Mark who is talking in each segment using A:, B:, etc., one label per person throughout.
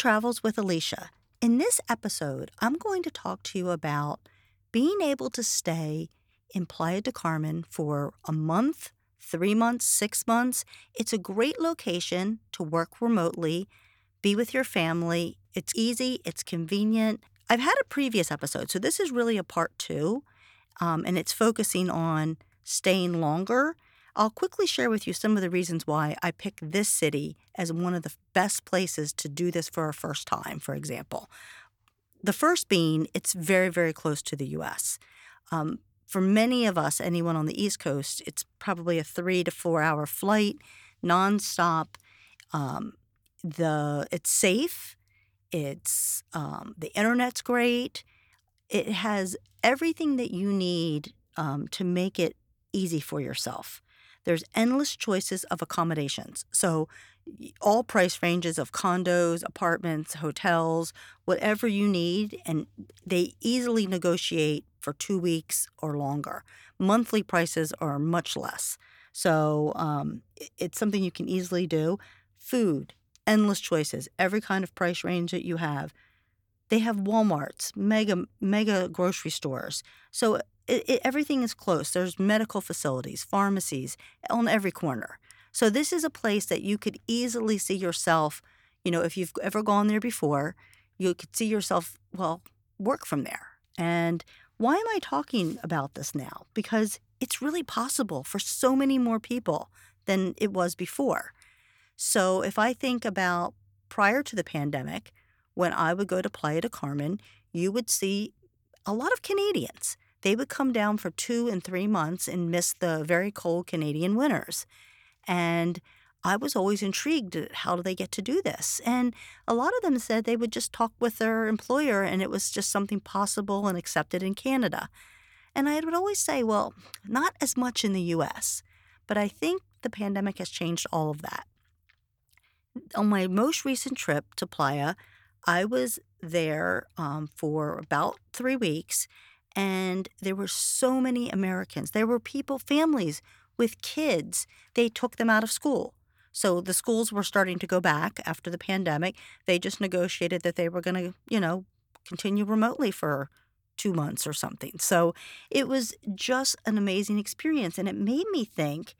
A: Travels with Alicia. In this episode, I'm going to talk to you about being able to stay in Playa del Carmen for a month, three months, six months. It's a great location to work remotely, be with your family. It's easy, it's convenient. I've had a previous episode, so this is really a part two, um, and it's focusing on staying longer I'll quickly share with you some of the reasons why I picked this city as one of the best places to do this for a first time, for example. The first being it's very, very close to the US. Um, for many of us, anyone on the East Coast, it's probably a three to four hour flight, nonstop. Um, the it's safe. It's um, the internet's great. It has everything that you need um, to make it easy for yourself there's endless choices of accommodations. So, all price ranges of condos, apartments, hotels, whatever you need, and they easily negotiate for two weeks or longer. Monthly prices are much less. So, um, it's something you can easily do. Food, endless choices, every kind of price range that you have. They have Walmarts, mega mega grocery stores. So it, it, everything is close. There's medical facilities, pharmacies on every corner. So this is a place that you could easily see yourself. You know, if you've ever gone there before, you could see yourself, well, work from there. And why am I talking about this now? Because it's really possible for so many more people than it was before. So if I think about prior to the pandemic, when I would go to Playa del Carmen, you would see a lot of Canadians they would come down for two and three months and miss the very cold Canadian winters. And I was always intrigued how do they get to do this? And a lot of them said they would just talk with their employer and it was just something possible and accepted in Canada. And I would always say, well, not as much in the US, but I think the pandemic has changed all of that. On my most recent trip to Playa, I was there um, for about three weeks and there were so many Americans. There were people, families with kids. They took them out of school. So the schools were starting to go back after the pandemic. They just negotiated that they were going to, you know, continue remotely for two months or something. So it was just an amazing experience. And it made me think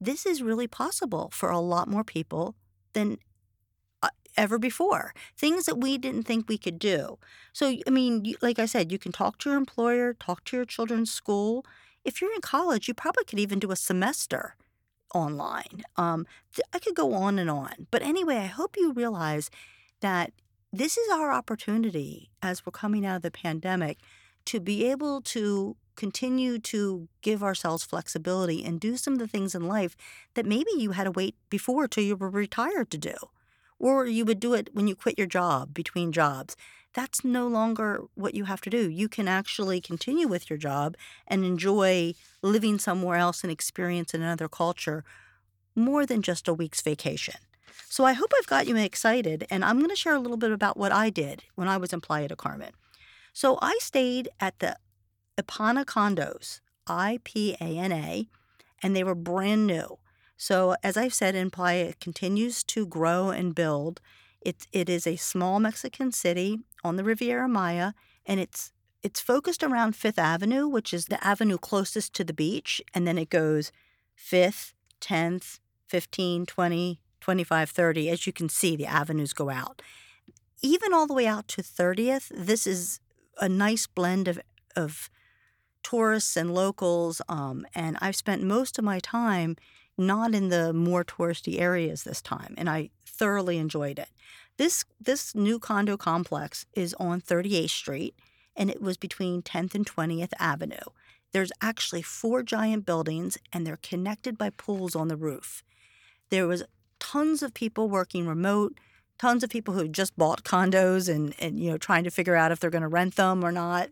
A: this is really possible for a lot more people than ever before, things that we didn't think we could do. So, I mean, like I said, you can talk to your employer, talk to your children's school. If you're in college, you probably could even do a semester online. Um, I could go on and on. But anyway, I hope you realize that this is our opportunity as we're coming out of the pandemic to be able to continue to give ourselves flexibility and do some of the things in life that maybe you had to wait before till you were retired to do or you would do it when you quit your job between jobs. That's no longer what you have to do. You can actually continue with your job and enjoy living somewhere else and experience another culture more than just a week's vacation. So I hope I've got you excited, and I'm going to share a little bit about what I did when I was in Playa del Carmen. So I stayed at the Ipana condos, I P A N A, and they were brand new. So, as I've said, in Playa it continues to grow and build. It, it is a small Mexican city on the Riviera Maya, and it's it's focused around Fifth Avenue, which is the avenue closest to the beach, and then it goes 5th, 10th, 15, 20, 25, 30. As you can see, the avenues go out. Even all the way out to 30th, this is a nice blend of, of tourists and locals. Um, and I've spent most of my time not in the more touristy areas this time, and I thoroughly enjoyed it. This this new condo complex is on 38th Street, and it was between 10th and 20th Avenue. There's actually four giant buildings, and they're connected by pools on the roof. There was tons of people working remote, tons of people who just bought condos and, and you know trying to figure out if they're going to rent them or not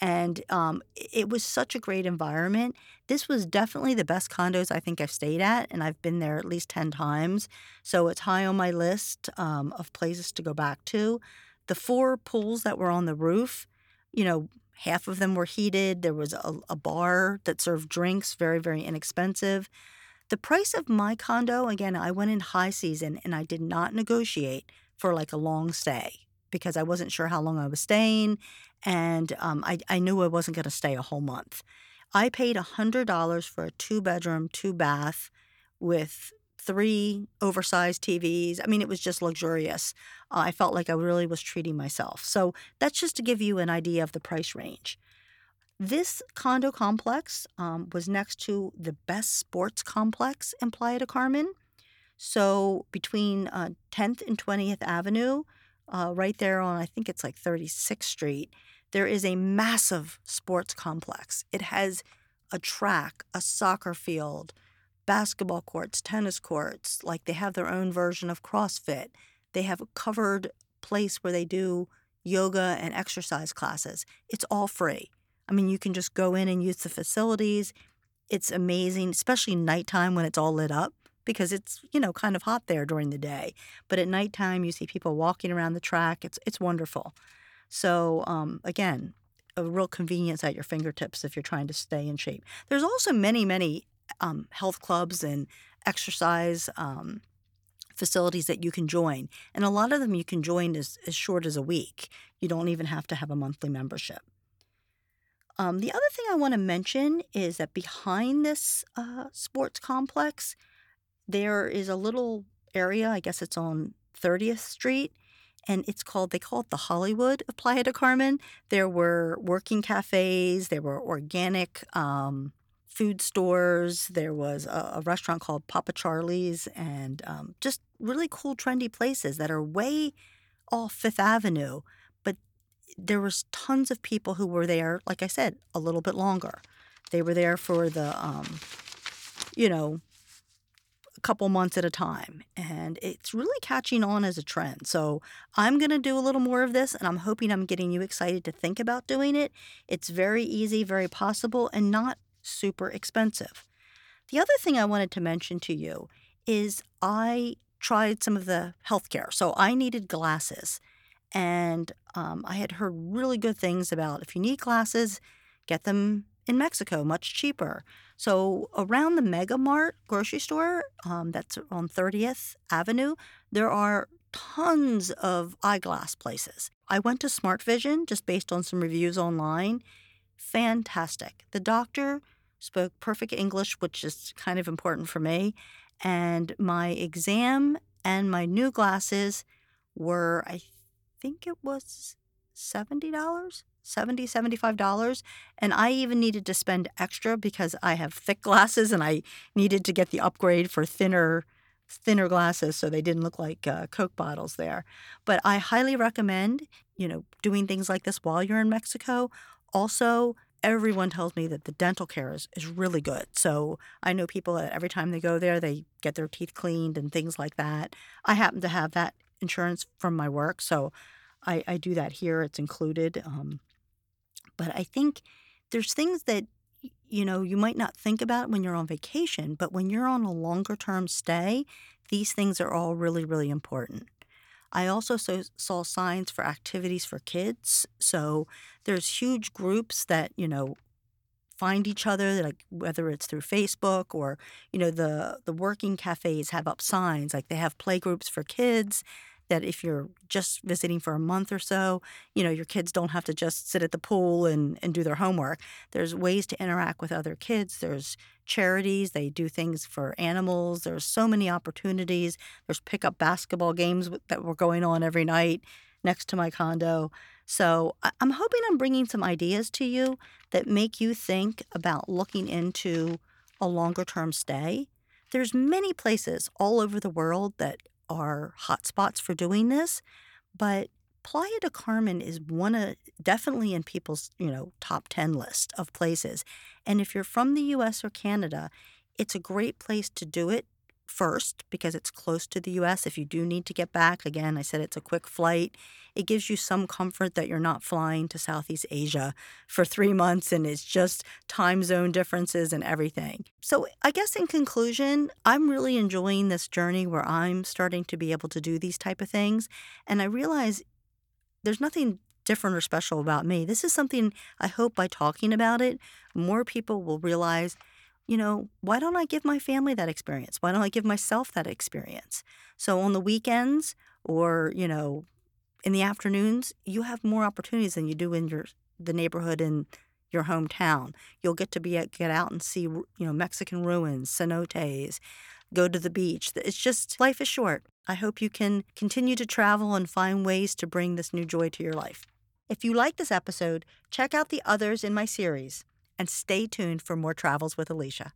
A: and um, it was such a great environment. This was definitely the best condos I think I've stayed at, and I've been there at least 10 times. So it's high on my list um, of places to go back to. The four pools that were on the roof, you know, half of them were heated. There was a, a bar that served drinks, very, very inexpensive. The price of my condo, again, I went in high season and I did not negotiate for like a long stay because I wasn't sure how long I was staying, and um, I I knew I wasn't going to stay a whole month. I paid $100 for a two bedroom, two bath with three oversized TVs. I mean, it was just luxurious. Uh, I felt like I really was treating myself. So that's just to give you an idea of the price range. This condo complex um, was next to the best sports complex in Playa del Carmen. So between uh, 10th and 20th Avenue, uh, right there on, I think it's like 36th Street, there is a massive sports complex. It has a track, a soccer field, basketball courts, tennis courts. Like they have their own version of CrossFit. They have a covered place where they do yoga and exercise classes. It's all free. I mean, you can just go in and use the facilities. It's amazing, especially nighttime when it's all lit up because it's, you know, kind of hot there during the day. But at nighttime, you see people walking around the track. It's, it's wonderful. So, um, again, a real convenience at your fingertips if you're trying to stay in shape. There's also many, many um, health clubs and exercise um, facilities that you can join. And a lot of them you can join as, as short as a week. You don't even have to have a monthly membership. Um, the other thing I want to mention is that behind this uh, sports complex, there is a little area, I guess it's on 30th Street, and it's called, they call it the Hollywood of Playa del Carmen. There were working cafes, there were organic um, food stores, there was a, a, restaurant called Papa Charlie's, and um, just really cool, trendy places that are way off Fifth Avenue But there was tons of people who were there, like I said, a little bit longer. They were there for the, um, you know, couple months at a time. And it's really catching on as a trend. So I'm going to do a little more of this, and I'm hoping I'm getting you excited to think about doing it. It's very easy, very possible, and not super expensive. The other thing I wanted to mention to you is I tried some of the healthcare. So I needed glasses. And um, I had heard really good things about if you need glasses, get them in Mexico, much cheaper. So around the Mega Mart grocery store, um, that's on 30th Avenue, there are tons of eyeglass places. I went to Smart Vision just based on some reviews online. Fantastic. The doctor spoke perfect English, which is kind of important for me. And my exam and my new glasses were, I think it was $70, $70, $75. And I even needed to spend extra because I have thick glasses and I needed to get the upgrade for thinner thinner glasses so they didn't look like uh, coke bottles there but i highly recommend you know doing things like this while you're in mexico also everyone tells me that the dental care is, is really good so i know people that every time they go there they get their teeth cleaned and things like that i happen to have that insurance from my work, so I, I do that here. It's included. Um, but I think there's things that you know you might not think about when you're on vacation, but when you're on a longer term stay, these things are all really really important. I also so, saw signs for activities for kids. So there's huge groups that you know find each other, like whether it's through Facebook or you know the the working cafes have up signs like they have play groups for kids. That if you're just visiting for a month or so, you know your kids don't have to just sit at the pool and and do their homework. There's ways to interact with other kids. There's charities. They do things for animals. There's so many opportunities. There's pickup basketball games that were going on every night next to my condo. So I'm hoping I'm bringing some ideas to you that make you think about looking into a longer term stay. There's many places all over the world that are hotspots for doing this, but Playa del Carmen is one of definitely in people's, you know, top 10 list of places. And if you're from the US or Canada, it's a great place to do it first because it's close to the US. If you do need to get back, again, I said it's a quick flight. It gives you some comfort that you're not flying to Southeast Asia for three months and it's just time zone differences and everything. So, I guess in conclusion, I'm really enjoying this journey where I'm starting to be able to do these type of things. And I realize there's nothing different or special about me. This is something I hope by talking about it, more people will realize you know, why don't I give my family that experience? Why don't I give myself that experience? So on the weekends, or, you know, in the afternoons, you have more opportunities than you do in your the neighborhood in your hometown. You'll get to be get out and see, you know, Mexican ruins, cenotes, go to the beach. It's just life is short. I hope you can continue to travel and find ways to bring this new joy to your life. If you like this episode, check out the others in my series and stay tuned for more travels with Alicia.